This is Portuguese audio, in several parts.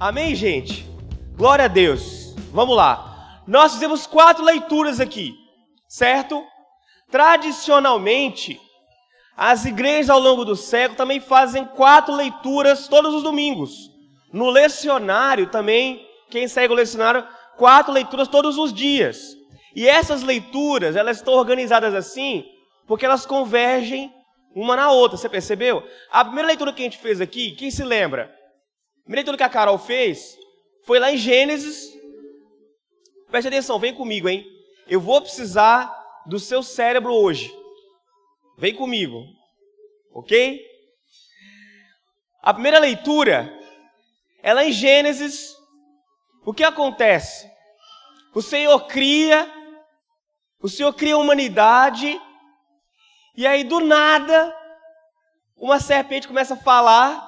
Amém, gente? Glória a Deus. Vamos lá. Nós fizemos quatro leituras aqui, certo? Tradicionalmente, as igrejas ao longo do século também fazem quatro leituras todos os domingos. No lecionário também, quem segue o lecionário, quatro leituras todos os dias. E essas leituras, elas estão organizadas assim, porque elas convergem uma na outra, você percebeu? A primeira leitura que a gente fez aqui, quem se lembra? Primeira leitura que a Carol fez foi lá em Gênesis. Preste atenção, vem comigo, hein? Eu vou precisar do seu cérebro hoje. Vem comigo, ok? A primeira leitura é lá em Gênesis. O que acontece? O Senhor cria, o Senhor cria a humanidade, e aí do nada, uma serpente começa a falar,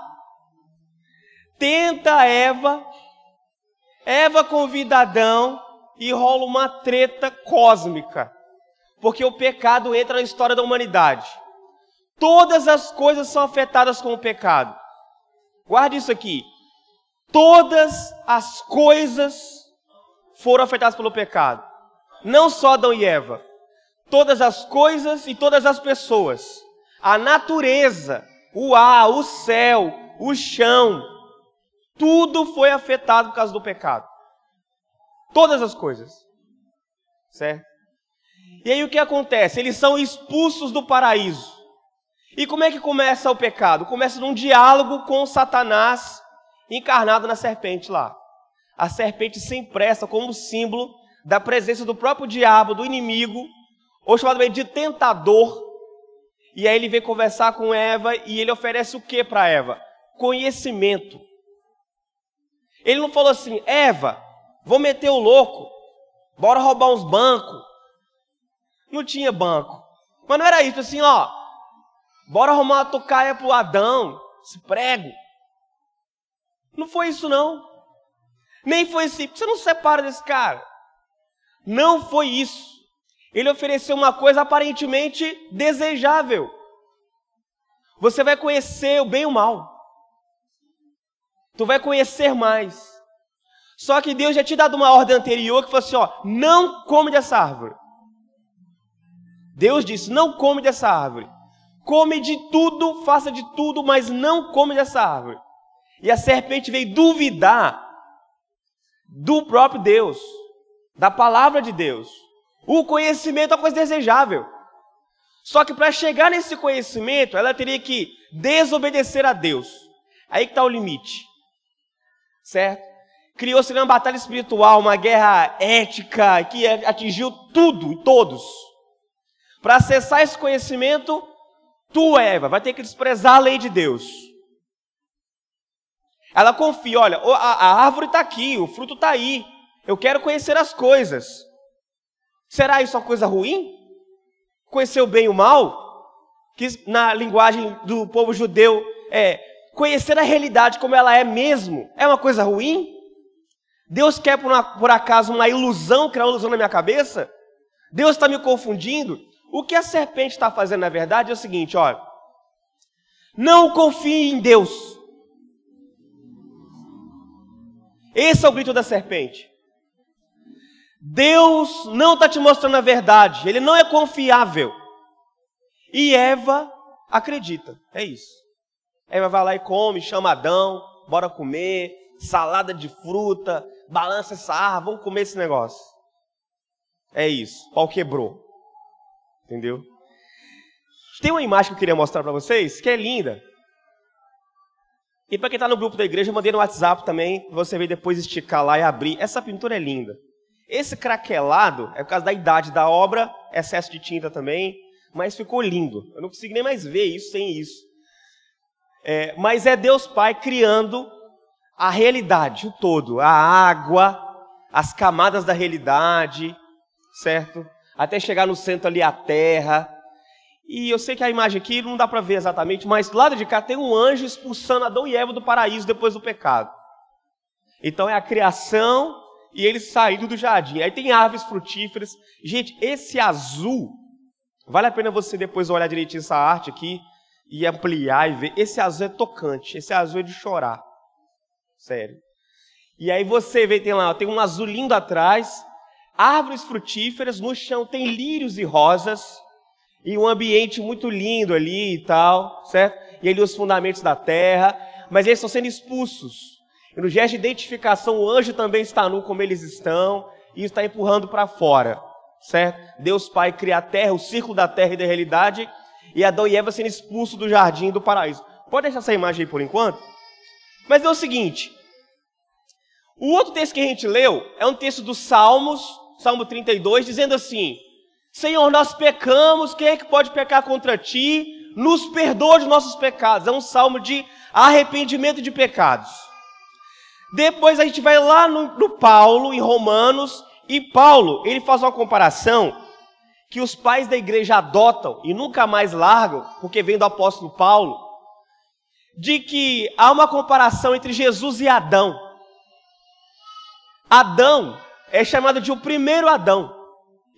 tenta Eva, Eva convida Adão e rola uma treta cósmica porque o pecado entra na história da humanidade. Todas as coisas são afetadas com o pecado. Guarde isso aqui. Todas as coisas foram afetadas pelo pecado. Não só Adão e Eva. Todas as coisas e todas as pessoas. A natureza, o ar, o céu, o chão, tudo foi afetado por causa do pecado. Todas as coisas. Certo? E aí o que acontece? Eles são expulsos do paraíso. E como é que começa o pecado? Começa num diálogo com Satanás encarnado na serpente lá. A serpente se empresta como símbolo da presença do próprio diabo, do inimigo, ou chamado de tentador. E aí ele vem conversar com Eva e ele oferece o que para Eva? Conhecimento. Ele não falou assim, Eva, vou meter o louco, bora roubar uns bancos, não tinha banco. Mas não era isso, assim, ó. Bora arrumar uma tocaia pro Adão, esse prego. Não foi isso, não. Nem foi assim, você não separa desse cara. Não foi isso. Ele ofereceu uma coisa aparentemente desejável. Você vai conhecer o bem e o mal. Tu vai conhecer mais. Só que Deus já te dado uma ordem anterior que falou assim: ó, não come dessa árvore. Deus disse: Não come dessa árvore. Come de tudo, faça de tudo, mas não come dessa árvore. E a serpente veio duvidar do próprio Deus, da palavra de Deus. O conhecimento é uma coisa desejável. Só que para chegar nesse conhecimento, ela teria que desobedecer a Deus. Aí que está o limite. Certo? Criou-se uma batalha espiritual, uma guerra ética que atingiu tudo e todos. Para acessar esse conhecimento, tu, Eva, vai ter que desprezar a lei de Deus. Ela confia, olha, a, árvore está aqui, o fruto está aí. Eu quero conhecer as coisas. Será isso uma coisa ruim? Conhecer o bem e o mal? Que na linguagem do povo judeu é conhecer a realidade como ela é mesmo. É uma coisa ruim? Deus quer por, uma, por acaso uma ilusão, criar uma ilusão na minha cabeça? Deus está me confundindo? O que a serpente está fazendo, na verdade, é o seguinte: olha, não confie em Deus. Esse é o grito da serpente. Deus não está te mostrando a verdade, ele não é confiável. E Eva acredita, é isso. Eva vai lá e come, chama Adão, bora comer, salada de fruta, balança essa árvore, vamos comer esse negócio. É isso, pau quebrou. Entendeu? Tem uma imagem que eu queria mostrar para vocês que é linda. E para quem está no grupo da igreja, eu mandei no WhatsApp também. Você vem depois esticar lá e abrir. Essa pintura é linda. Esse craquelado é por causa da idade da obra, excesso de tinta também, mas ficou lindo. Eu não consigo nem mais ver isso sem isso. É, mas é Deus Pai criando a realidade, o todo, a água, as camadas da realidade, certo? até chegar no centro ali a terra. E eu sei que a imagem aqui não dá para ver exatamente, mas do lado de cá tem um anjo expulsando Adão e Eva do paraíso depois do pecado. Então é a criação e eles saindo do jardim. Aí tem árvores frutíferas. Gente, esse azul, vale a pena você depois olhar direitinho essa arte aqui e ampliar e ver. Esse azul é tocante, esse azul é de chorar. Sério. E aí você vê, tem lá, tem um azul lindo atrás, árvores frutíferas, no chão tem lírios e rosas, e um ambiente muito lindo ali e tal, certo? E ali os fundamentos da terra, mas eles estão sendo expulsos. E no gesto de identificação, o anjo também está nu como eles estão, e está empurrando para fora, certo? Deus Pai cria a terra, o círculo da terra e da realidade, e Adão e Eva sendo expulsos do jardim do paraíso. Pode deixar essa imagem aí por enquanto? Mas é o seguinte: o outro texto que a gente leu é um texto dos Salmos, Salmo 32, dizendo assim: Senhor, nós pecamos, quem é que pode pecar contra ti? Nos perdoa de nossos pecados. É um salmo de arrependimento de pecados. Depois a gente vai lá no, no Paulo, em Romanos, e Paulo, ele faz uma comparação que os pais da igreja adotam e nunca mais largam, porque vem do apóstolo Paulo, de que há uma comparação entre Jesus e Adão. Adão é chamado de o primeiro Adão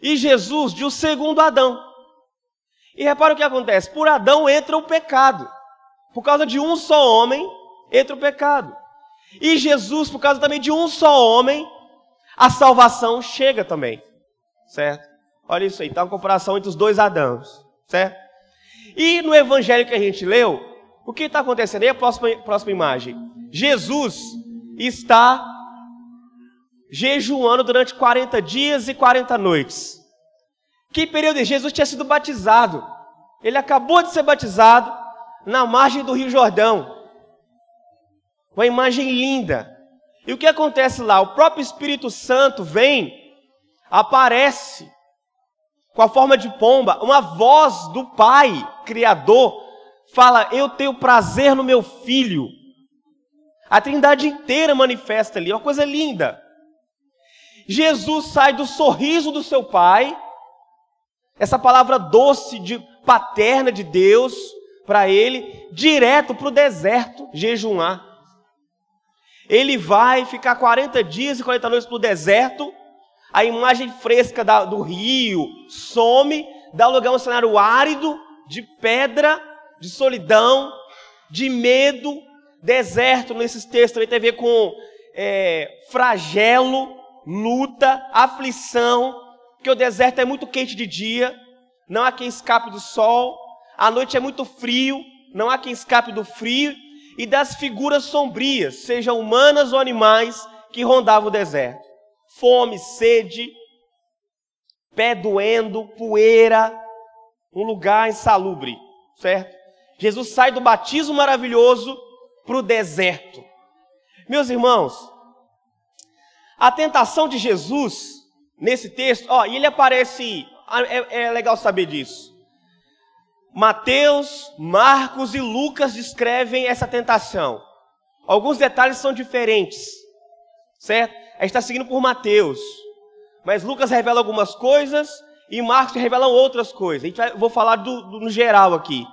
e Jesus de o segundo Adão. E repara o que acontece: por Adão entra o pecado, por causa de um só homem entra o pecado. E Jesus, por causa também de um só homem, a salvação chega também. Certo? Olha isso aí, está uma comparação entre os dois Adãos. Certo? E no evangelho que a gente leu, o que está acontecendo aí? A próxima, próxima imagem. Jesus está jejuando durante 40 dias e 40 noites. Que período Jesus tinha sido batizado? Ele acabou de ser batizado na margem do Rio Jordão. Uma imagem linda. E o que acontece lá? O próprio Espírito Santo vem, aparece com a forma de pomba, uma voz do Pai, Criador, fala: Eu tenho prazer no meu filho. A trindade inteira manifesta ali, uma coisa linda. Jesus sai do sorriso do seu Pai, essa palavra doce, de paterna de Deus, para ele, direto para o deserto jejuar. Ele vai ficar 40 dias e 40 noites no deserto, a imagem fresca da, do rio some, dá lugar a um cenário árido, de pedra, de solidão, de medo, deserto nesses textos também tem a ver com é, flagelo, luta, aflição, porque o deserto é muito quente de dia, não há quem escape do sol, a noite é muito frio, não há quem escape do frio, e das figuras sombrias, sejam humanas ou animais, que rondavam o deserto. Fome, sede, pé doendo, poeira, um lugar insalubre, certo? Jesus sai do batismo maravilhoso para o deserto. Meus irmãos, a tentação de Jesus, nesse texto, ó, ele aparece, é, é legal saber disso. Mateus, Marcos e Lucas descrevem essa tentação. Alguns detalhes são diferentes, certo? A gente está seguindo por Mateus, mas Lucas revela algumas coisas e Marcos revela outras coisas. A gente vai, vou falar do, do, no geral aqui,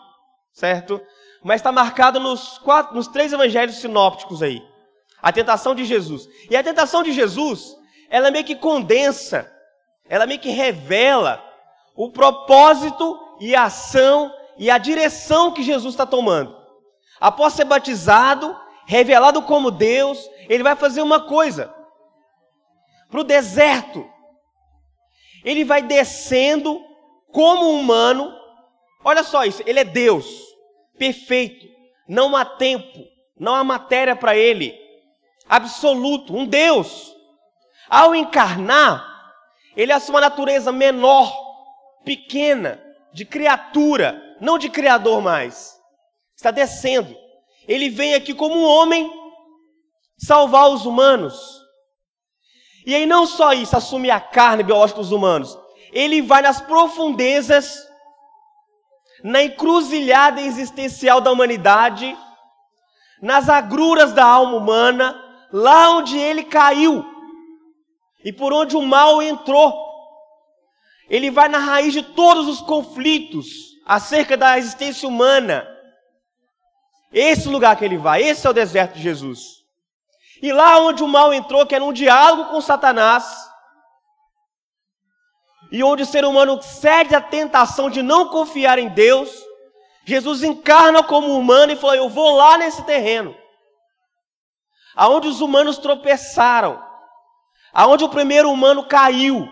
certo? Mas está marcado nos, quatro, nos três evangelhos sinópticos aí. A tentação de Jesus. E a tentação de Jesus, ela meio que condensa, ela meio que revela o propósito e a ação e a direção que Jesus está tomando. Após ser batizado, revelado como Deus, ele vai fazer uma coisa: para o deserto. Ele vai descendo como humano. Olha só isso, ele é Deus, perfeito. Não há tempo, não há matéria para ele. Absoluto, um Deus. Ao encarnar, ele assume uma natureza menor, pequena, de criatura, não de criador mais. Está descendo. Ele vem aqui como um homem salvar os humanos. E aí não só isso, assume a carne biológica dos humanos. Ele vai nas profundezas, na encruzilhada existencial da humanidade, nas agruras da alma humana, lá onde ele caiu e por onde o mal entrou. Ele vai na raiz de todos os conflitos acerca da existência humana. Esse lugar que ele vai, esse é o deserto de Jesus. E lá onde o mal entrou, que era um diálogo com Satanás, e onde o ser humano cede à tentação de não confiar em Deus, Jesus encarna como humano e falou: Eu vou lá nesse terreno. aonde os humanos tropeçaram, aonde o primeiro humano caiu.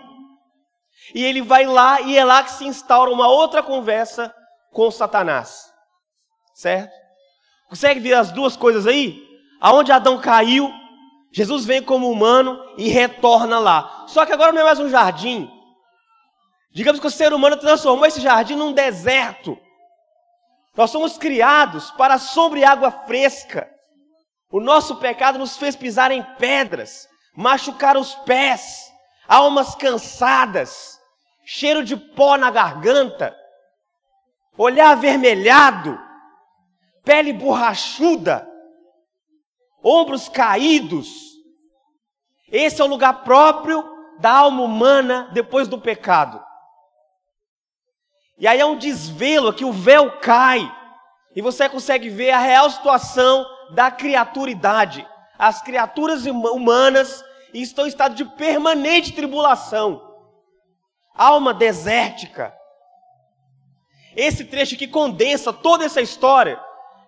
E ele vai lá e é lá que se instaura uma outra conversa com Satanás. Certo? Consegue ver as duas coisas aí? Aonde Adão caiu, Jesus vem como humano e retorna lá. Só que agora não é mais um jardim. Digamos que o ser humano transformou esse jardim num deserto. Nós somos criados para sombra e água fresca. O nosso pecado nos fez pisar em pedras, machucar os pés, almas cansadas, cheiro de pó na garganta, olhar avermelhado, pele borrachuda, ombros caídos. Esse é o lugar próprio da alma humana depois do pecado. E aí é um desvelo que o véu cai e você consegue ver a real situação da criaturidade. As criaturas humanas estão em estado de permanente tribulação. Alma desértica. Esse trecho que condensa toda essa história,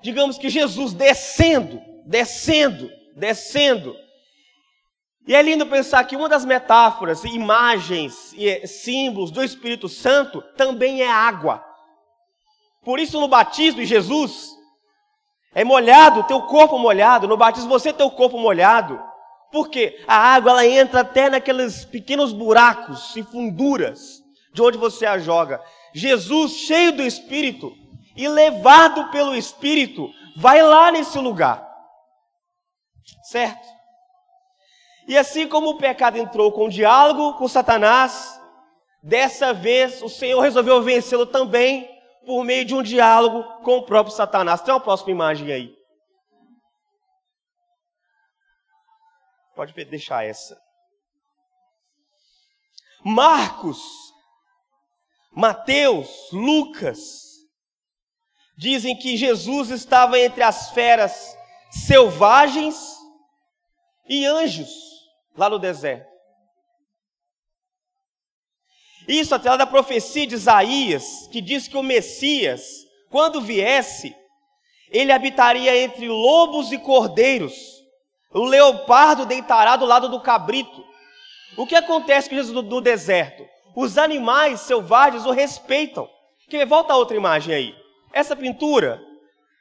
digamos que Jesus descendo, descendo, descendo. E é lindo pensar que uma das metáforas, imagens e símbolos do Espírito Santo também é água. Por isso, no batismo Jesus, é molhado, teu corpo molhado. No batismo, você tem o corpo molhado. Por quê? A água ela entra até naqueles pequenos buracos e funduras de onde você a joga. Jesus, cheio do Espírito e levado pelo Espírito, vai lá nesse lugar. Certo? E assim como o pecado entrou com o diálogo com Satanás, dessa vez o Senhor resolveu vencê-lo também por meio de um diálogo com o próprio Satanás. Tem uma próxima imagem aí. Pode deixar essa. Marcos, Mateus, Lucas dizem que Jesus estava entre as feras selvagens e anjos lá no deserto. Isso até lá da profecia de Isaías, que diz que o Messias, quando viesse, ele habitaria entre lobos e cordeiros. O leopardo deitará do lado do cabrito. O que acontece com Jesus no deserto? Os animais selvagens o respeitam. Que volta a outra imagem aí. Essa pintura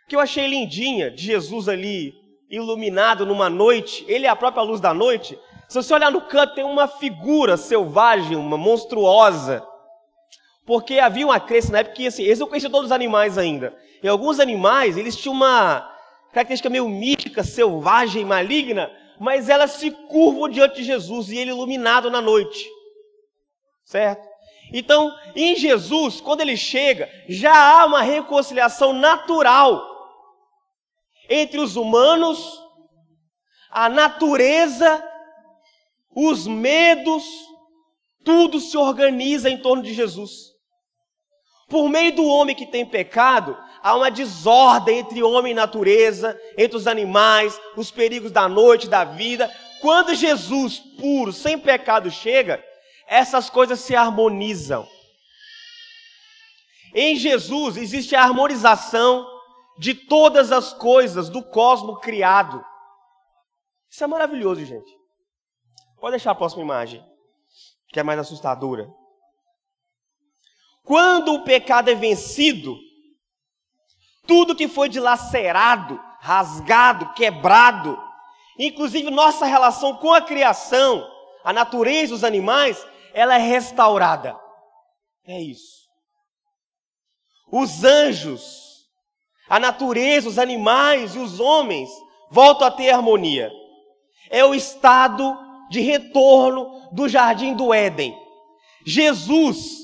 que eu achei lindinha de Jesus ali iluminado numa noite, ele é a própria luz da noite. Se você olhar no canto, tem uma figura selvagem, uma monstruosa. Porque havia uma crença na época que, assim, eles não conheciam todos os animais ainda. E alguns animais, eles tinham uma característica meio mística, selvagem, maligna, mas elas se curvam diante de Jesus e ele iluminado na noite. Certo? Então, em Jesus, quando ele chega, já há uma reconciliação natural entre os humanos, a natureza os medos, tudo se organiza em torno de Jesus. Por meio do homem que tem pecado, há uma desordem entre homem e natureza, entre os animais, os perigos da noite, da vida. Quando Jesus, puro, sem pecado, chega, essas coisas se harmonizam. Em Jesus existe a harmonização de todas as coisas do cosmo criado. Isso é maravilhoso, gente. Pode deixar a próxima imagem, que é mais assustadora. Quando o pecado é vencido, tudo que foi dilacerado, rasgado, quebrado, inclusive nossa relação com a criação, a natureza, os animais, ela é restaurada. É isso. Os anjos, a natureza, os animais e os homens voltam a ter harmonia. É o estado de retorno do jardim do Éden. Jesus,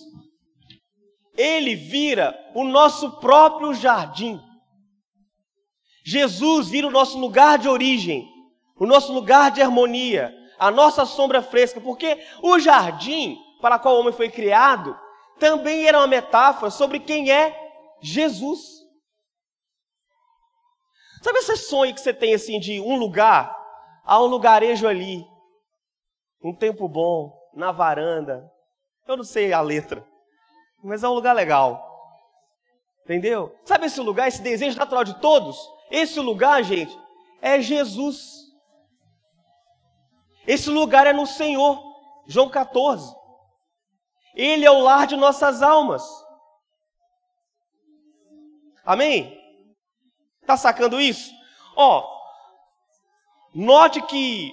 ele vira o nosso próprio jardim. Jesus vira o nosso lugar de origem, o nosso lugar de harmonia, a nossa sombra fresca, porque o jardim para qual o homem foi criado também era uma metáfora sobre quem é Jesus. Sabe esse sonho que você tem assim de um lugar, há um lugarejo ali, um tempo bom, na varanda. Eu não sei a letra, mas é um lugar legal. Entendeu? Sabe esse lugar, esse desejo natural de todos? Esse lugar, gente, é Jesus. Esse lugar é no Senhor. João 14. Ele é o lar de nossas almas. Amém? Tá sacando isso? Ó, note que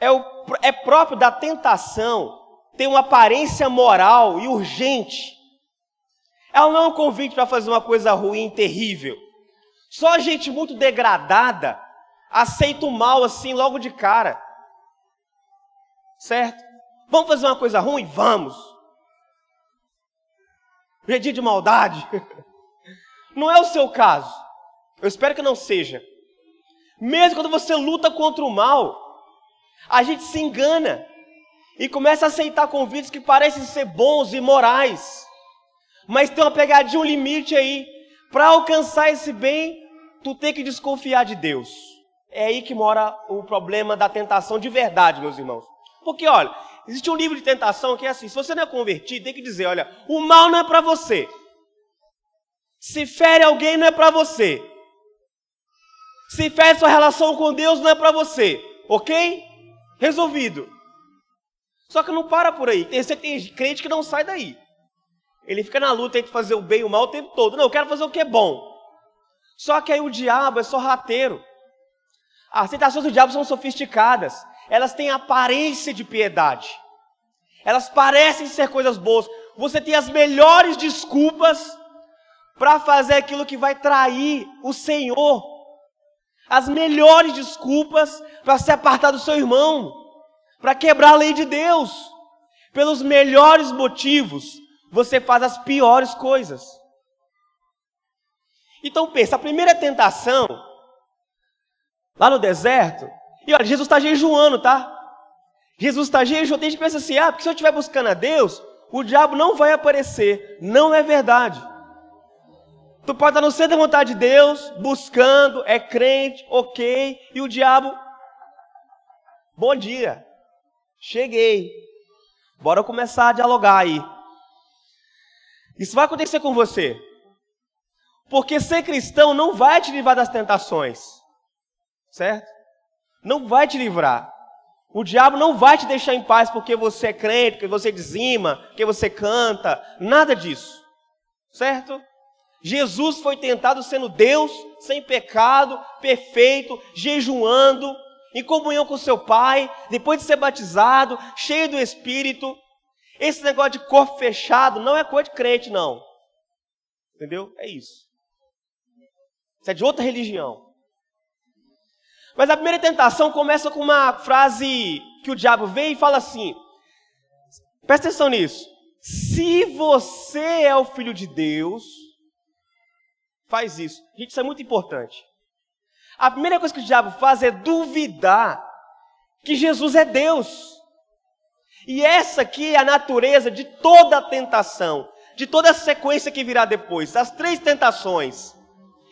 é, o, é próprio da tentação ter uma aparência moral e urgente. Ela não é um convite para fazer uma coisa ruim, terrível. Só gente muito degradada aceita o mal assim logo de cara. Certo? Vamos fazer uma coisa ruim? Vamos. Pedir de maldade? Não é o seu caso. Eu espero que não seja. Mesmo quando você luta contra o mal, a gente se engana e começa a aceitar convites que parecem ser bons e morais. Mas tem uma pegadinha, um limite aí. Para alcançar esse bem, tu tem que desconfiar de Deus. É aí que mora o problema da tentação de verdade, meus irmãos. Porque, olha, existe um livro de tentação que é assim: se você não é convertido, tem que dizer, olha, o mal não é para você. Se fere alguém, não é para você. Se fere sua relação com Deus, não é para você. Ok? Resolvido. Só que não para por aí. Tem, tem crente que não sai daí. Ele fica na luta entre fazer o bem e o mal o tempo todo. Não, eu quero fazer o que é bom. Só que aí o diabo é sorrateiro. As tentações do diabo são sofisticadas. Elas têm aparência de piedade. Elas parecem ser coisas boas. Você tem as melhores desculpas para fazer aquilo que vai trair o Senhor. As melhores desculpas para se apartar do seu irmão, para quebrar a lei de Deus. Pelos melhores motivos, você faz as piores coisas. Então pensa, a primeira tentação, lá no deserto, e olha, Jesus está jejuando, tá? Jesus está jejuando, a gente pensa assim, ah, porque se eu estiver buscando a Deus, o diabo não vai aparecer. Não é verdade. Tu pode estar no centro da vontade de Deus, buscando, é crente, ok, e o diabo, bom dia, cheguei, bora começar a dialogar aí. Isso vai acontecer com você, porque ser cristão não vai te livrar das tentações, certo? Não vai te livrar. O diabo não vai te deixar em paz porque você é crente, porque você dizima, porque você canta, nada disso, certo? Jesus foi tentado sendo Deus, sem pecado, perfeito, jejuando, em comunhão com seu Pai, depois de ser batizado, cheio do Espírito. Esse negócio de corpo fechado não é coisa de crente, não. Entendeu? É isso. Isso é de outra religião. Mas a primeira tentação começa com uma frase que o diabo vem e fala assim: presta atenção nisso. Se você é o filho de Deus, faz isso. Gente, isso é muito importante. A primeira coisa que o diabo faz é duvidar que Jesus é Deus. E essa aqui é a natureza de toda a tentação, de toda a sequência que virá depois, das três tentações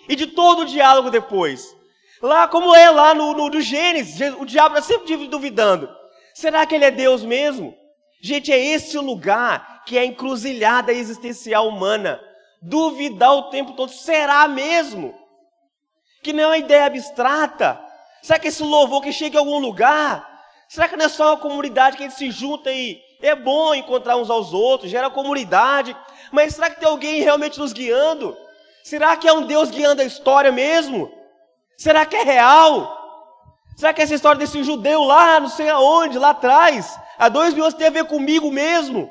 e de todo o diálogo depois. Lá, como é lá no, no, Gênesis, o diabo está sempre duvidando: será que ele é Deus mesmo? Gente, é esse o lugar que é a encruzilhada existencial humana duvidar o tempo todo. Será mesmo? Que não é uma ideia abstrata? Será que esse louvor que chega em algum lugar? Será que não é só uma comunidade que a gente se junta e é bom encontrar uns aos outros, gera comunidade? Mas será que tem alguém realmente nos guiando? Será que é um Deus guiando a história mesmo? Será que é real? Será que essa história desse judeu lá, não sei aonde, lá atrás, há dois mil anos tem a ver comigo mesmo?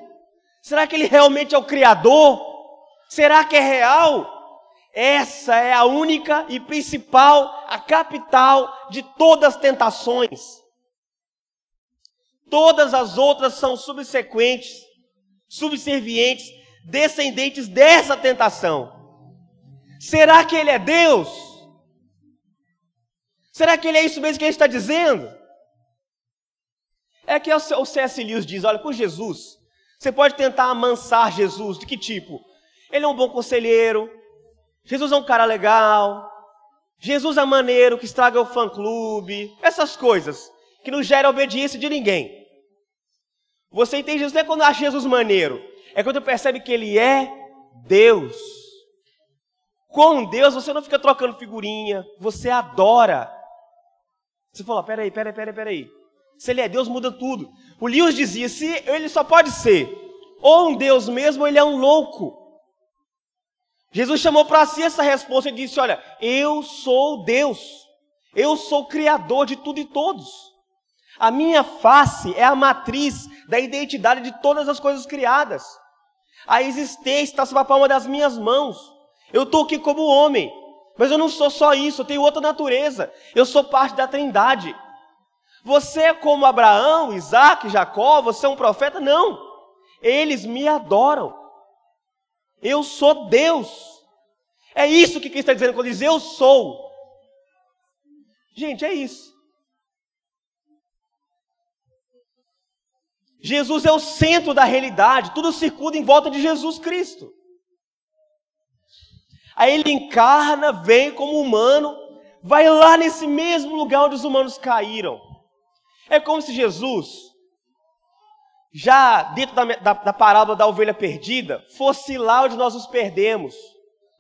Será que ele realmente é o Criador? Será que é real? Essa é a única e principal, a capital de todas as tentações. Todas as outras são subsequentes, subservientes, descendentes dessa tentação. Será que ele é Deus? Será que ele é isso mesmo que ele está dizendo? É que o C.S. Lewis diz: olha, com Jesus, você pode tentar amansar Jesus, de que tipo? Ele é um bom conselheiro. Jesus é um cara legal. Jesus é maneiro que estraga o fã-clube. Essas coisas que não geram obediência de ninguém. Você entende isso? Não é quando acha Jesus maneiro. É quando percebe que ele é Deus. Com Deus você não fica trocando figurinha. Você adora. Você fala, peraí, peraí, peraí, peraí. Se ele é Deus, muda tudo. O Lewis dizia: se ele só pode ser ou um Deus mesmo, ou ele é um louco. Jesus chamou para si essa resposta e disse: Olha, eu sou Deus, eu sou criador de tudo e todos. A minha face é a matriz da identidade de todas as coisas criadas. A existência está sob a palma das minhas mãos. Eu estou aqui como homem, mas eu não sou só isso, eu tenho outra natureza. Eu sou parte da trindade. Você é como Abraão, Isaac, Jacó, você é um profeta? Não. Eles me adoram. Eu sou Deus. É isso que Cristo está dizendo quando diz eu sou. Gente, é isso. Jesus é o centro da realidade, tudo circula em volta de Jesus Cristo. Aí ele encarna, vem como humano, vai lá nesse mesmo lugar onde os humanos caíram. É como se Jesus, já dentro da, da, da parábola da ovelha perdida, fosse lá onde nós nos perdemos,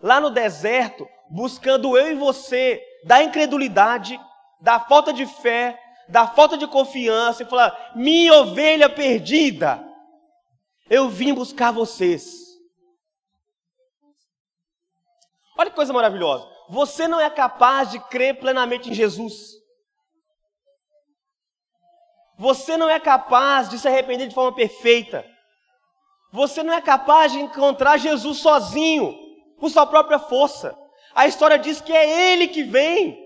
lá no deserto, buscando eu e você, da incredulidade, da falta de fé, da falta de confiança, e falar: minha ovelha perdida, eu vim buscar vocês. Olha que coisa maravilhosa. Você não é capaz de crer plenamente em Jesus. Você não é capaz de se arrepender de forma perfeita. Você não é capaz de encontrar Jesus sozinho, por sua própria força. A história diz que é Ele que vem,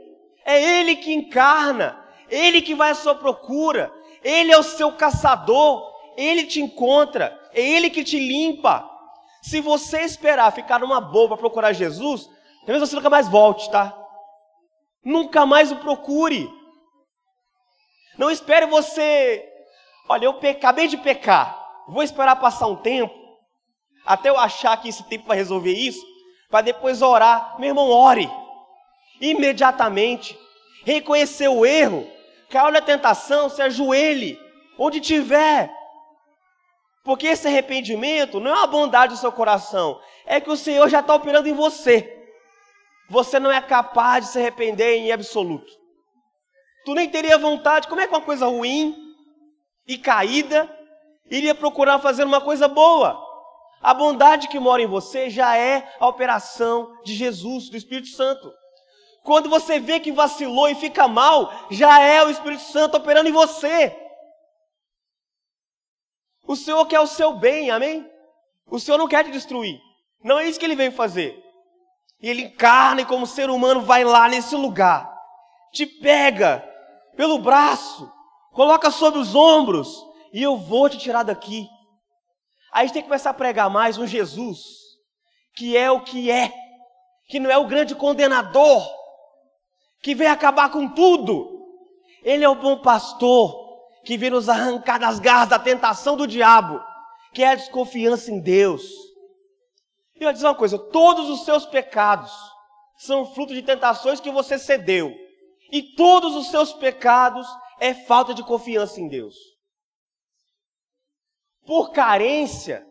é Ele que encarna, Ele que vai à sua procura, Ele é o seu caçador, Ele te encontra, é Ele que te limpa. Se você esperar ficar numa boa para procurar Jesus, talvez você nunca mais volte, tá? Nunca mais o procure. Não espere você. Olha, eu acabei de pecar. Vou esperar passar um tempo, até eu achar que esse tempo vai resolver isso, para depois orar. Meu irmão, ore. Imediatamente. Reconhecer o erro. Caiu na tentação, se ajoelhe. Onde tiver. Porque esse arrependimento não é uma bondade do seu coração, é que o Senhor já está operando em você. Você não é capaz de se arrepender em absoluto. Tu nem teria vontade, como é que uma coisa ruim e caída iria procurar fazer uma coisa boa? A bondade que mora em você já é a operação de Jesus, do Espírito Santo. Quando você vê que vacilou e fica mal, já é o Espírito Santo operando em você. O Senhor quer o seu bem, amém? O Senhor não quer te destruir. Não é isso que ele veio fazer. E ele encarna e, como ser humano, vai lá nesse lugar, te pega pelo braço, coloca sobre os ombros e eu vou te tirar daqui. Aí a gente tem que começar a pregar mais um Jesus que é o que é, que não é o grande condenador, que vem acabar com tudo. Ele é o bom pastor que vem nos arrancar das garras da tentação do diabo, que é a desconfiança em Deus. E eu vou dizer uma coisa: todos os seus pecados são fruto de tentações que você cedeu. E todos os seus pecados é falta de confiança em Deus. Por carência,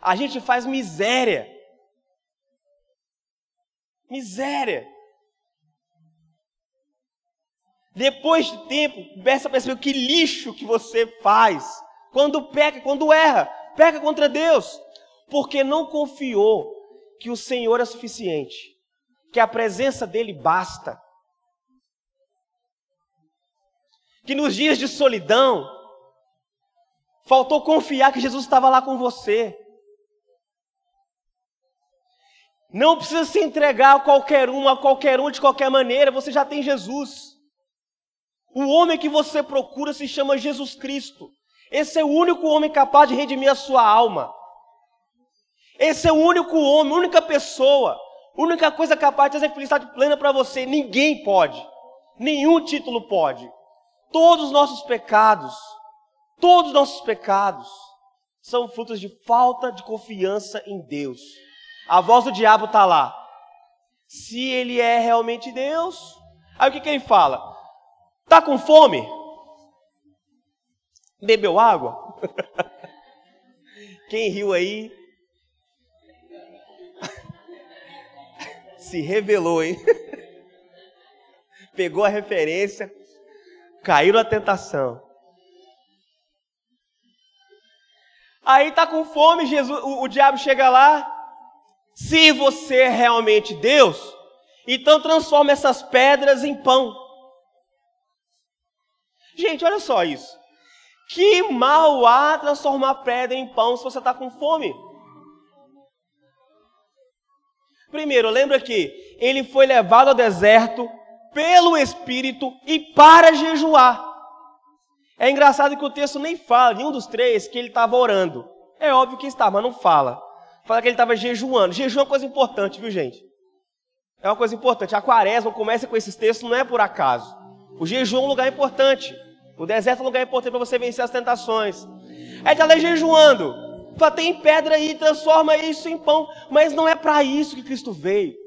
a gente faz miséria. Miséria. Depois de tempo, começa a perceber que lixo que você faz. Quando peca, quando erra, peca contra Deus. Porque não confiou que o Senhor é suficiente, que a presença dele basta. Que nos dias de solidão, faltou confiar que Jesus estava lá com você. Não precisa se entregar a qualquer um, a qualquer um, de qualquer maneira, você já tem Jesus. O homem que você procura se chama Jesus Cristo. Esse é o único homem capaz de redimir a sua alma. Esse é o único homem, única pessoa, única coisa capaz de trazer felicidade plena para você. Ninguém pode. Nenhum título pode. Todos os nossos pecados, todos os nossos pecados são frutos de falta de confiança em Deus. A voz do diabo está lá. Se ele é realmente Deus, aí o que, que ele fala? Tá com fome? Bebeu água? Quem riu aí? Se revelou, hein? Pegou a referência Caiu na tentação. Aí tá com fome, Jesus, o, o diabo chega lá. Se você é realmente Deus, então transforma essas pedras em pão. Gente, olha só isso. Que mal há transformar pedra em pão se você está com fome? Primeiro, lembra que ele foi levado ao deserto pelo Espírito e para jejuar. É engraçado que o texto nem fala, nenhum dos três, que ele estava orando. É óbvio que está, mas não fala. Fala que ele estava jejuando. Jejum é uma coisa importante, viu, gente? É uma coisa importante. A quaresma começa com esses textos, não é por acaso. O jejum é um lugar importante. O deserto é um lugar importante para você vencer as tentações. Aí está lá jejuando. Fala, tem pedra aí, transforma isso em pão. Mas não é para isso que Cristo veio.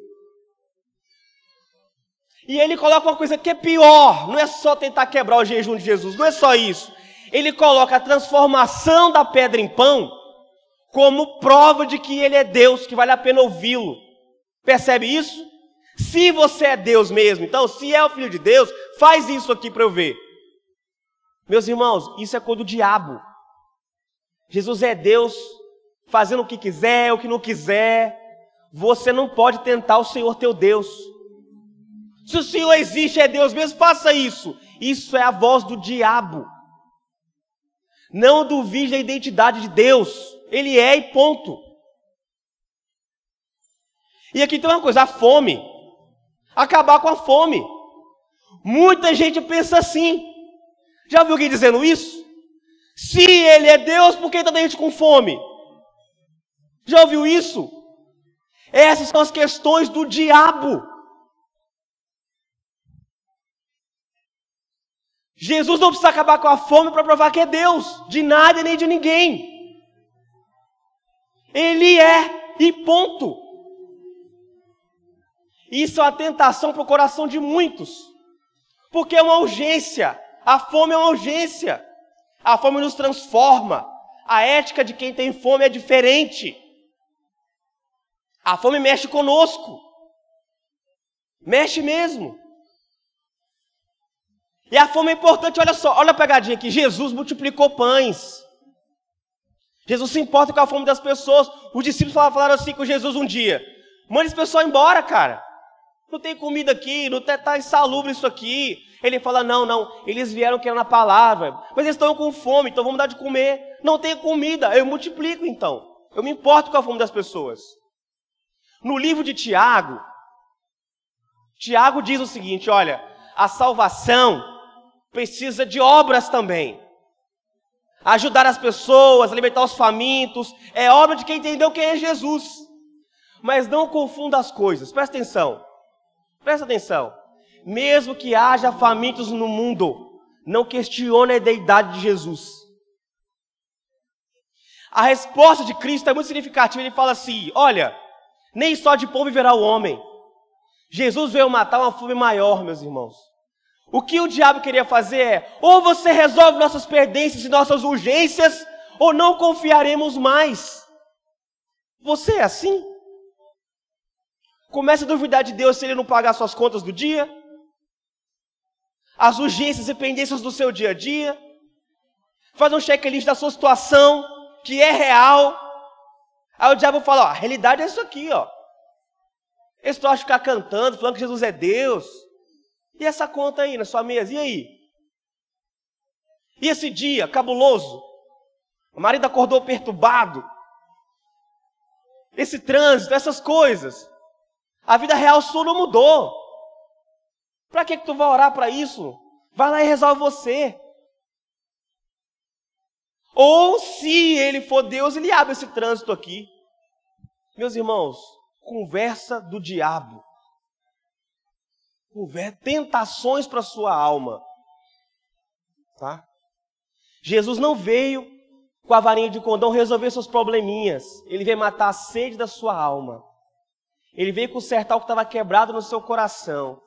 E ele coloca uma coisa que é pior. Não é só tentar quebrar o jejum de Jesus. Não é só isso. Ele coloca a transformação da pedra em pão como prova de que ele é Deus, que vale a pena ouvi-lo. Percebe isso? Se você é Deus mesmo, então, se é o filho de Deus, faz isso aqui para eu ver. Meus irmãos, isso é coisa do diabo. Jesus é Deus fazendo o que quiser, o que não quiser. Você não pode tentar o Senhor teu Deus. Se o Senhor existe, é Deus mesmo, faça isso. Isso é a voz do diabo. Não duvide da identidade de Deus. Ele é e ponto. E aqui tem uma coisa: a fome. Acabar com a fome. Muita gente pensa assim. Já viu alguém dizendo isso? Se ele é Deus, por que está gente com fome? Já ouviu isso? Essas são as questões do diabo. Jesus não precisa acabar com a fome para provar que é Deus, de nada nem de ninguém. Ele é, e ponto. Isso é uma tentação para o coração de muitos, porque é uma urgência. A fome é uma urgência. A fome nos transforma. A ética de quem tem fome é diferente. A fome mexe conosco. Mexe mesmo. E a fome é importante, olha só, olha a pegadinha aqui. Jesus multiplicou pães. Jesus se importa com a fome das pessoas. Os discípulos falaram assim com Jesus um dia: manda esse pessoal embora, cara. Não tem comida aqui, não está insalubre isso aqui. Ele fala: não, não, eles vieram querendo a palavra, mas eles estão com fome, então vamos dar de comer. Não tem comida, eu multiplico então. Eu me importo com a fome das pessoas. No livro de Tiago, Tiago diz o seguinte: olha, a salvação precisa de obras também. Ajudar as pessoas, alimentar os famintos, é obra de quem entendeu quem é Jesus. Mas não confunda as coisas, presta atenção. Presta atenção. Mesmo que haja famintos no mundo, não questione a deidade de Jesus. A resposta de Cristo é muito significativa. Ele fala assim: Olha, nem só de pão viverá o homem. Jesus veio matar uma fome maior, meus irmãos. O que o diabo queria fazer é: ou você resolve nossas pendências e nossas urgências, ou não confiaremos mais. Você é assim? Começa a duvidar de Deus se ele não pagar suas contas do dia as urgências e pendências do seu dia a dia, faz um checklist da sua situação, que é real. Aí o diabo fala: ó, a realidade é isso aqui, ó. Eles estão a ficar cantando, falando que Jesus é Deus. E essa conta aí na sua mesa, e aí? E esse dia cabuloso? O marido acordou perturbado. Esse trânsito, essas coisas. A vida real sua não mudou. Para que, que tu vai orar para isso? Vai lá e resolve você. Ou se ele for Deus, ele abre esse trânsito aqui. Meus irmãos, conversa do diabo. Tentações para sua alma. Tá? Jesus não veio com a varinha de condão resolver seus probleminhas. Ele veio matar a sede da sua alma. Ele veio consertar o que estava quebrado no seu coração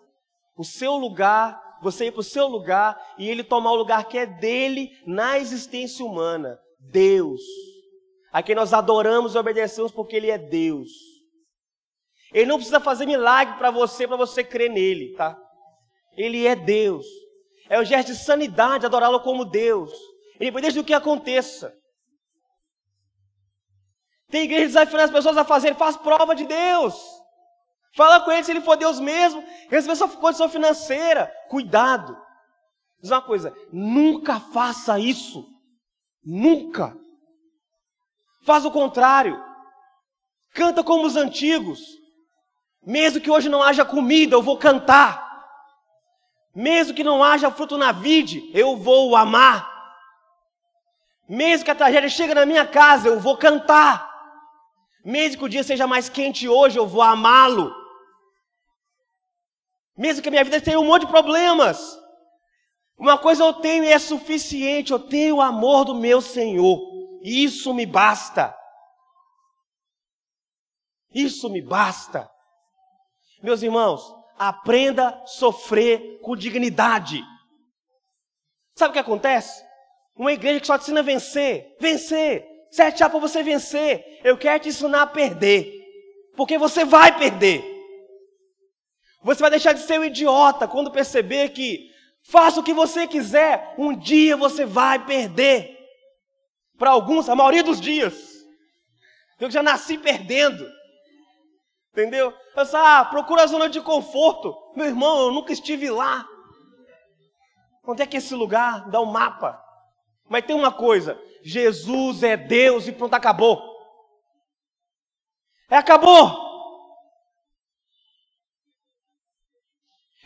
o seu lugar, você ir para o seu lugar e ele tomar o lugar que é dele na existência humana. Deus. A quem nós adoramos e obedecemos porque ele é Deus. Ele não precisa fazer milagre para você, para você crer nele, tá? Ele é Deus. É um gesto de sanidade adorá-lo como Deus, independente do que aconteça. Tem igreja desafiando as pessoas a fazer, faz prova de Deus. Fala com ele se ele for Deus mesmo, receber sua condição financeira. Cuidado. Diz uma coisa, nunca faça isso. Nunca. Faz o contrário. Canta como os antigos. Mesmo que hoje não haja comida, eu vou cantar. Mesmo que não haja fruto na vide, eu vou amar. Mesmo que a tragédia chegue na minha casa, eu vou cantar. Mesmo que o dia seja mais quente hoje, eu vou amá-lo. Mesmo que a minha vida tenha um monte de problemas. Uma coisa eu tenho e é suficiente, eu tenho o amor do meu Senhor. Isso me basta. Isso me basta. Meus irmãos, aprenda a sofrer com dignidade. Sabe o que acontece? Uma igreja que só te ensina a vencer, vencer, sete para você vencer. Eu quero te ensinar a perder, porque você vai perder. Você vai deixar de ser um idiota quando perceber que faça o que você quiser, um dia você vai perder. Para alguns, a maioria dos dias. Eu já nasci perdendo. Entendeu? Pensa, ah, procura a zona de conforto. Meu irmão, eu nunca estive lá. Onde é que é esse lugar? Dá um mapa. Mas tem uma coisa: Jesus é Deus e pronto, acabou. É, acabou.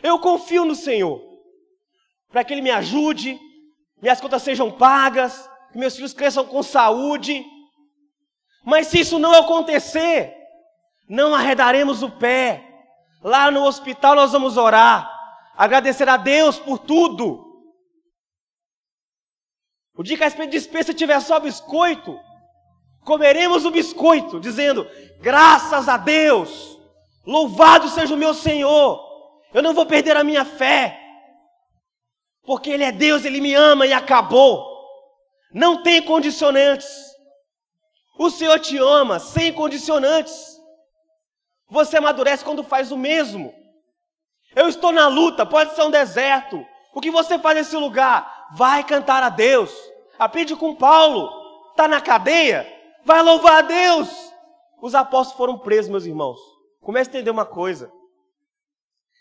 Eu confio no Senhor, para que Ele me ajude, minhas contas sejam pagas, que meus filhos cresçam com saúde. Mas se isso não acontecer, não arredaremos o pé. Lá no hospital nós vamos orar, agradecer a Deus por tudo. O dia que a dispensa tiver só biscoito, comeremos o biscoito, dizendo: graças a Deus, louvado seja o meu Senhor, eu não vou perder a minha fé, porque Ele é Deus, Ele me ama e acabou. Não tem condicionantes. O Senhor te ama sem condicionantes. Você amadurece quando faz o mesmo. Eu estou na luta, pode ser um deserto. O que você faz nesse lugar? Vai cantar a Deus. Aprende com Paulo. Está na cadeia? Vai louvar a Deus. Os apóstolos foram presos, meus irmãos. Comece a entender uma coisa.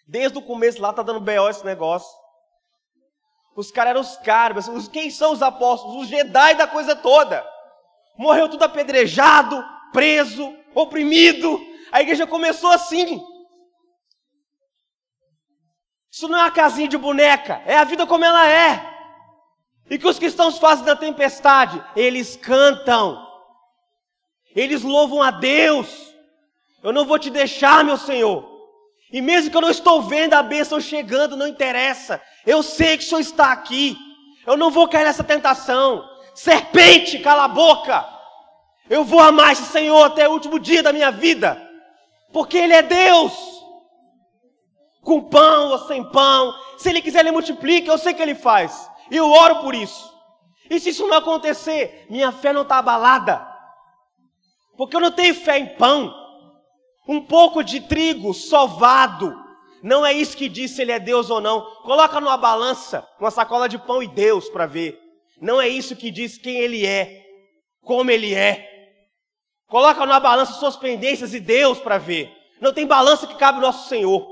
Desde o começo lá está dando B.O. esse negócio. Os caras eram os caras. Quem são os apóstolos? Os Jedi da coisa toda. Morreu tudo apedrejado, preso, oprimido. A igreja começou assim. Isso não é uma casinha de boneca, é a vida como ela é. E que os cristãos fazem na tempestade? Eles cantam, eles louvam a Deus. Eu não vou te deixar, meu Senhor. E mesmo que eu não estou vendo a bênção chegando, não interessa. Eu sei que o Senhor está aqui. Eu não vou cair nessa tentação. Serpente, cala a boca. Eu vou amar esse Senhor até o último dia da minha vida. Porque Ele é Deus. Com pão ou sem pão. Se Ele quiser, Ele multiplica. Eu sei que Ele faz. E eu oro por isso. E se isso não acontecer, minha fé não está abalada. Porque eu não tenho fé em pão. Um pouco de trigo sovado. Não é isso que diz se ele é Deus ou não. Coloca numa balança uma sacola de pão e Deus para ver. Não é isso que diz quem ele é, como ele é. Coloca na balança suas pendências e Deus para ver. Não tem balança que cabe o nosso Senhor.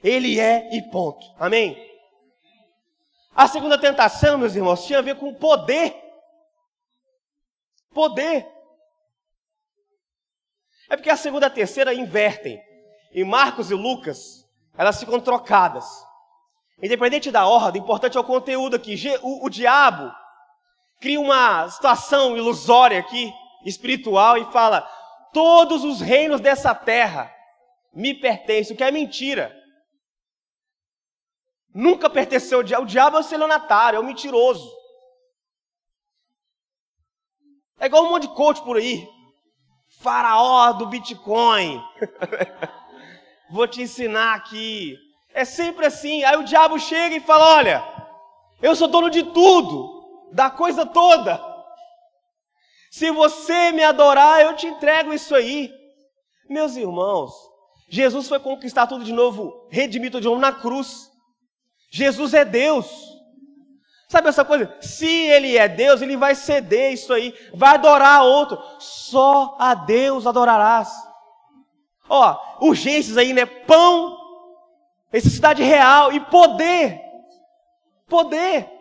Ele é e ponto. Amém? A segunda tentação, meus irmãos, tinha a ver com poder. Poder. É porque a segunda e a terceira invertem. Em Marcos e Lucas, elas ficam trocadas. Independente da ordem, importante é o conteúdo aqui. O, o diabo cria uma situação ilusória aqui, espiritual e fala: todos os reinos dessa terra me pertencem, o que é mentira. Nunca pertenceu ao diabo. O diabo é o celionatário, é o mentiroso. É igual um monte de coach por aí. Faraó do Bitcoin. Vou te ensinar aqui. É sempre assim. Aí o diabo chega e fala: Olha, eu sou dono de tudo, da coisa toda. Se você me adorar, eu te entrego isso aí. Meus irmãos, Jesus foi conquistar tudo de novo, redimir tudo de novo na cruz. Jesus é Deus. Sabe essa coisa? Se ele é Deus, ele vai ceder isso aí, vai adorar outro. Só a Deus adorarás. Ó, urgências aí, né? Pão, necessidade real e poder. Poder.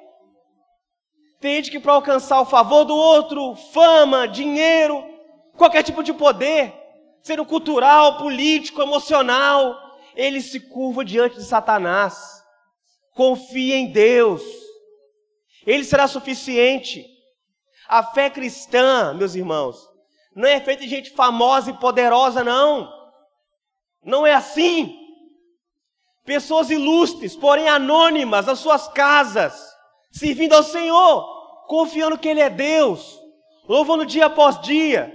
Tem gente que para alcançar o favor do outro, fama, dinheiro, qualquer tipo de poder, sendo cultural, político, emocional, ele se curva diante de Satanás. Confia em Deus. Ele será suficiente. A fé cristã, meus irmãos, não é feita de gente famosa e poderosa, não. Não é assim. Pessoas ilustres, porém anônimas, nas suas casas, servindo ao Senhor, confiando que Ele é Deus, louvando dia após dia,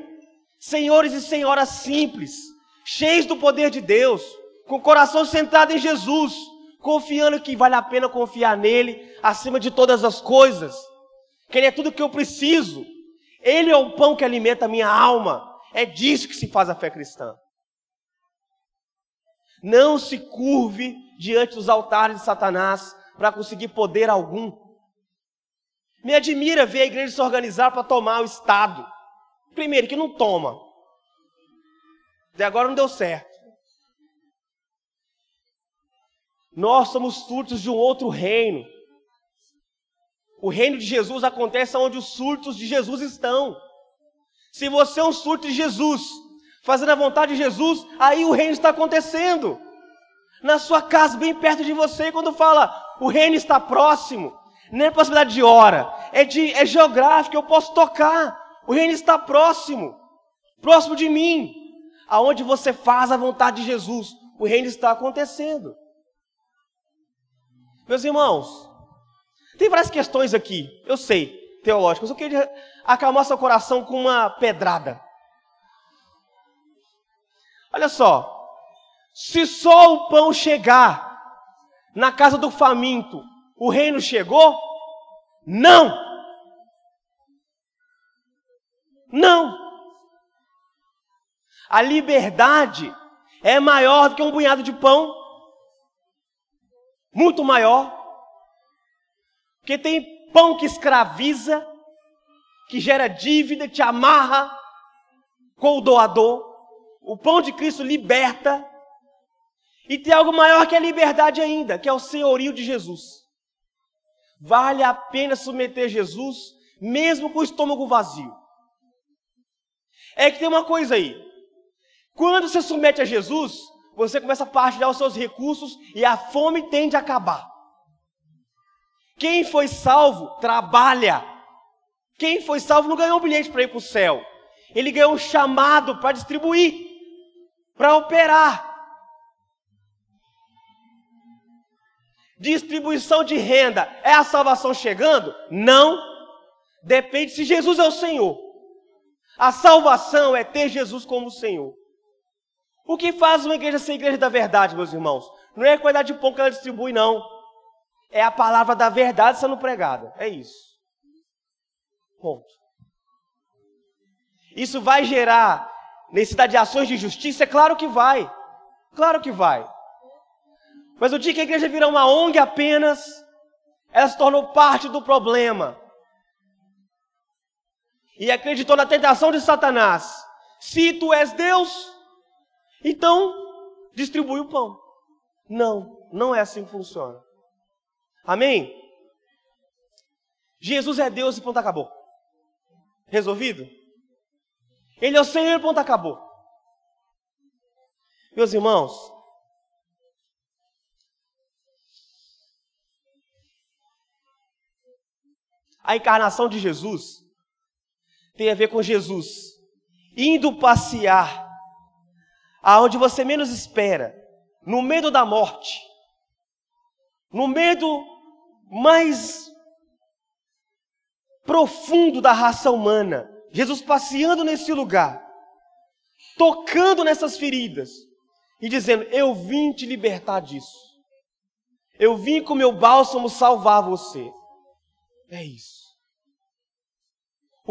senhores e senhoras simples, cheios do poder de Deus, com o coração centrado em Jesus, confiando que vale a pena confiar nele acima de todas as coisas, que Ele é tudo que eu preciso, Ele é o pão que alimenta a minha alma, é disso que se faz a fé cristã. Não se curve diante dos altares de Satanás para conseguir poder algum. Me admira ver a igreja se organizar para tomar o Estado. Primeiro, que não toma. Até agora não deu certo. Nós somos surtos de um outro reino. O reino de Jesus acontece onde os surtos de Jesus estão. Se você é um surto de Jesus, fazendo a vontade de Jesus, aí o reino está acontecendo. Na sua casa, bem perto de você, quando fala o reino está próximo, não é possibilidade de hora, é, de, é geográfico, eu posso tocar. O reino está próximo, próximo de mim. Aonde você faz a vontade de Jesus, o reino está acontecendo. Meus irmãos, tem várias questões aqui, eu sei, teológicas. Eu queria acalmar seu coração com uma pedrada. Olha só, se só o pão chegar na casa do faminto, o reino chegou? Não! Não! A liberdade é maior do que um punhado de pão. Muito maior. Porque tem pão que escraviza, que gera dívida, te amarra com o doador. O pão de Cristo liberta. E tem algo maior que a liberdade ainda, que é o senhorio de Jesus. Vale a pena submeter Jesus, mesmo com o estômago vazio. É que tem uma coisa aí. Quando você submete a Jesus, você começa a partilhar os seus recursos e a fome tende a acabar. Quem foi salvo, trabalha. Quem foi salvo não ganhou um bilhete para ir para o céu. Ele ganhou um chamado para distribuir, para operar. Distribuição de renda, é a salvação chegando? Não. Depende se Jesus é o Senhor. A salvação é ter Jesus como Senhor. O que faz uma igreja ser igreja da verdade, meus irmãos? Não é a quantidade de pão que ela distribui, não. É a palavra da verdade sendo pregada. É isso. Ponto. Isso vai gerar necessidade de ações de justiça? É claro que vai. Claro que vai. Mas o dia que a igreja virou uma ONG apenas, ela se tornou parte do problema. E acreditou na tentação de Satanás. Se tu és Deus, então distribui o pão. Não, não é assim que funciona. Amém? Jesus é Deus e ponto acabou. Resolvido? Ele é o Senhor e ponto acabou. Meus irmãos, A encarnação de Jesus tem a ver com Jesus indo passear aonde você menos espera, no medo da morte, no medo mais profundo da raça humana. Jesus passeando nesse lugar, tocando nessas feridas e dizendo: Eu vim te libertar disso. Eu vim com meu bálsamo salvar você. É isso.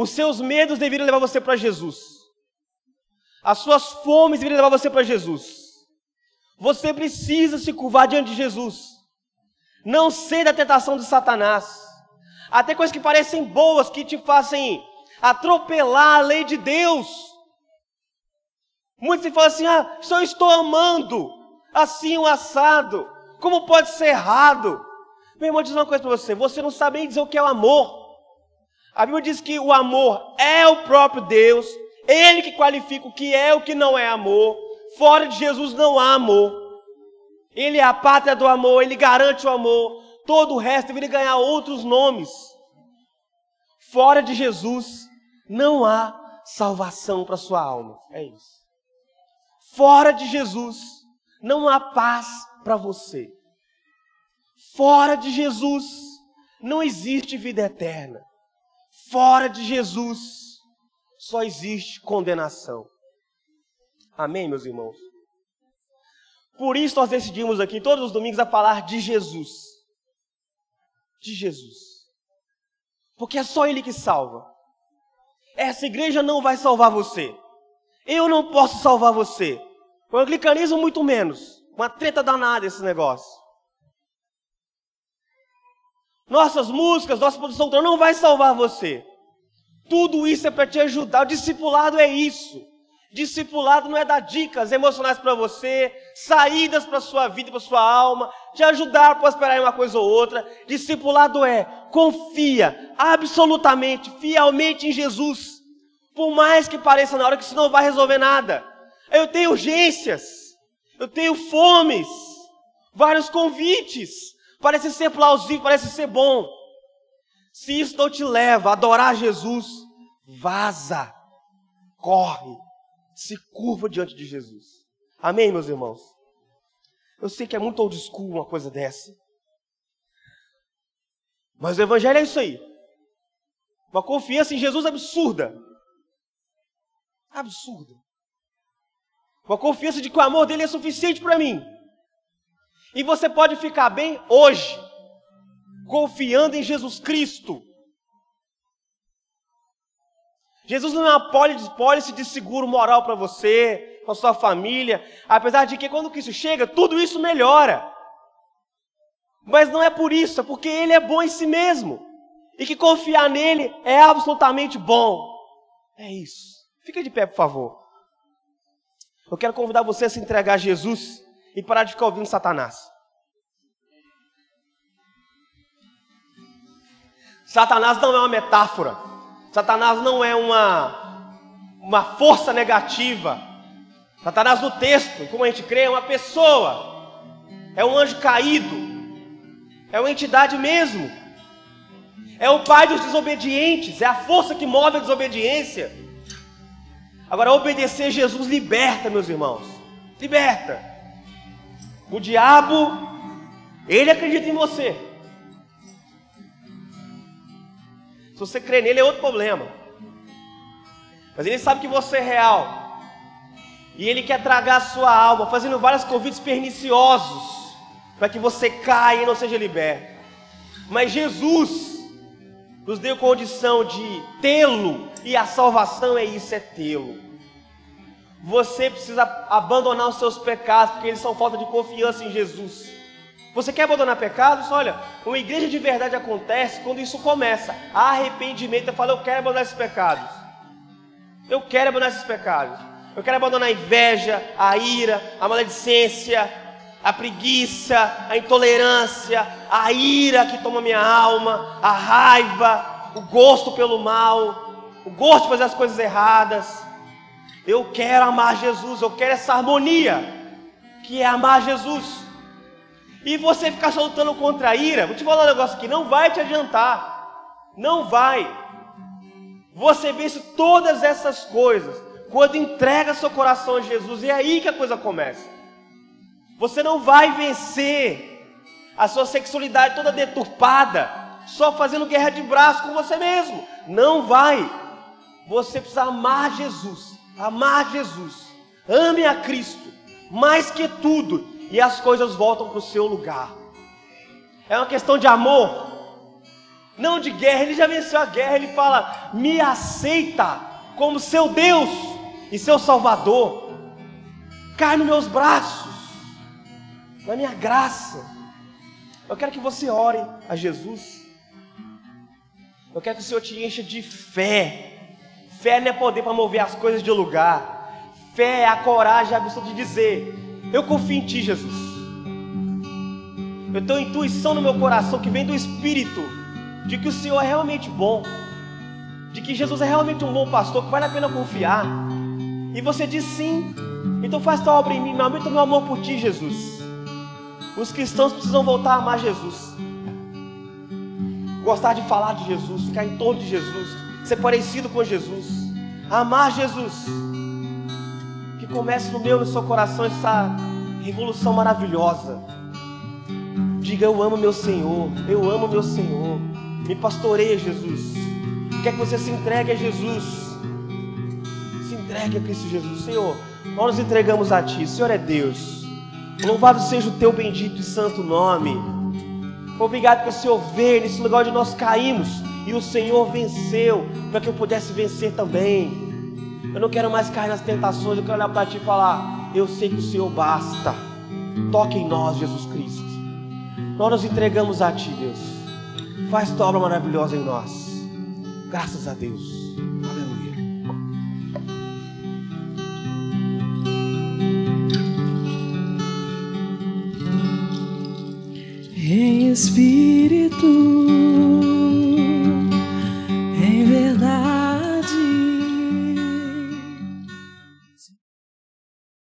Os seus medos deveriam levar você para Jesus. As suas fomes deveriam levar você para Jesus. Você precisa se curvar diante de Jesus. Não ser da tentação de Satanás. Até coisas que parecem boas, que te fazem atropelar a lei de Deus. Muitos se falam assim: ah, só estou amando, assim o um assado, como pode ser errado? Meu irmão, diz uma coisa para você: você não sabe nem dizer o que é o amor. A Bíblia diz que o amor é o próprio Deus, Ele que qualifica o que é e o que não é amor. Fora de Jesus não há amor. Ele é a pátria do amor, ele garante o amor. Todo o resto deveria ganhar outros nomes. Fora de Jesus não há salvação para sua alma. É isso. Fora de Jesus não há paz para você. Fora de Jesus não existe vida eterna. Fora de Jesus só existe condenação. Amém, meus irmãos? Por isso nós decidimos aqui todos os domingos a falar de Jesus. De Jesus. Porque é só Ele que salva. Essa igreja não vai salvar você. Eu não posso salvar você. O anglicanismo, muito menos. Uma treta danada esse negócio. Nossas músicas, nossa produção não vai salvar você. Tudo isso é para te ajudar. O discipulado é isso. Discipulado não é dar dicas emocionais para você, saídas para sua vida, para sua alma, te ajudar a prosperar em uma coisa ou outra. Discipulado é confia absolutamente, fielmente em Jesus. Por mais que pareça na hora que isso não vai resolver nada. Eu tenho urgências, eu tenho fomes, vários convites. Parece ser plausível, parece ser bom. Se isso não te leva a adorar Jesus, vaza, corre se curva diante de Jesus. Amém, meus irmãos? Eu sei que é muito old school uma coisa dessa. Mas o Evangelho é isso aí. Uma confiança em Jesus absurda. Absurda. Uma confiança de que o amor dele é suficiente para mim. E você pode ficar bem hoje, confiando em Jesus Cristo. Jesus não é uma pólice de seguro moral para você, para sua família, apesar de que quando Cristo chega, tudo isso melhora. Mas não é por isso, é porque Ele é bom em si mesmo. E que confiar nele é absolutamente bom. É isso. Fica de pé, por favor. Eu quero convidar você a se entregar a Jesus e parar de ficar ouvindo Satanás. Satanás não é uma metáfora. Satanás não é uma, uma força negativa. Satanás no texto, como a gente crê, é uma pessoa, é um anjo caído, é uma entidade mesmo, é o pai dos desobedientes, é a força que move a desobediência. Agora, obedecer Jesus liberta, meus irmãos, liberta. O diabo, ele acredita em você. Se você crê nele é outro problema. Mas ele sabe que você é real. E ele quer tragar a sua alma, fazendo vários convites perniciosos para que você caia e não seja liberto. Mas Jesus nos deu condição de tê-lo, e a salvação é isso, é tê-lo. Você precisa abandonar os seus pecados, porque eles são falta de confiança em Jesus. Você quer abandonar pecados? Olha, uma igreja de verdade acontece quando isso começa. Arrependimento. Eu falo, eu quero abandonar esses pecados. Eu quero abandonar esses pecados. Eu quero abandonar a inveja, a ira, a maledicência, a preguiça, a intolerância, a ira que toma minha alma, a raiva, o gosto pelo mal, o gosto de fazer as coisas erradas. Eu quero amar Jesus, eu quero essa harmonia que é amar Jesus. E você ficar só lutando contra a ira, vou te falar um negócio que não vai te adiantar. Não vai. Você vence todas essas coisas quando entrega seu coração a Jesus, e é aí que a coisa começa. Você não vai vencer a sua sexualidade toda deturpada só fazendo guerra de braço com você mesmo. Não vai. Você precisa amar Jesus. Amar Jesus. Ame a Cristo mais que tudo e as coisas voltam para o seu lugar. É uma questão de amor, não de guerra. Ele já venceu a guerra. Ele fala: me aceita como seu Deus e seu Salvador. Cai nos meus braços, na minha graça. Eu quero que você ore a Jesus. Eu quero que o Senhor te encha de fé. Fé não é poder para mover as coisas de lugar. Fé é a coragem absoluta de dizer: Eu confio em Ti, Jesus. Eu tenho intuição no meu coração que vem do Espírito de que o Senhor é realmente bom, de que Jesus é realmente um bom pastor, que vale a pena confiar. E você diz sim. Então faz tua obra em mim, aumenta o meu amor por Ti, Jesus. Os cristãos precisam voltar a amar Jesus gostar de falar de Jesus, ficar em torno de Jesus, ser parecido com Jesus, amar Jesus. Que comece no meu e no seu coração essa revolução maravilhosa. Diga: Eu amo meu Senhor, eu amo meu Senhor. Me pastoreia, Jesus. Quer que você se entregue a Jesus. Se entregue a Cristo Jesus. Senhor, nós nos entregamos a Ti. O Senhor é Deus. Louvado seja o Teu bendito e santo nome. Obrigado que o Senhor veio nesse lugar onde nós caímos e o Senhor venceu para que eu pudesse vencer também. Eu não quero mais cair nas tentações, eu quero olhar para ti e falar: Eu sei que o Senhor basta. Toque em nós, Jesus Cristo. Nós nos entregamos a ti, Deus. Faz tua obra maravilhosa em nós. Graças a Deus. Espírito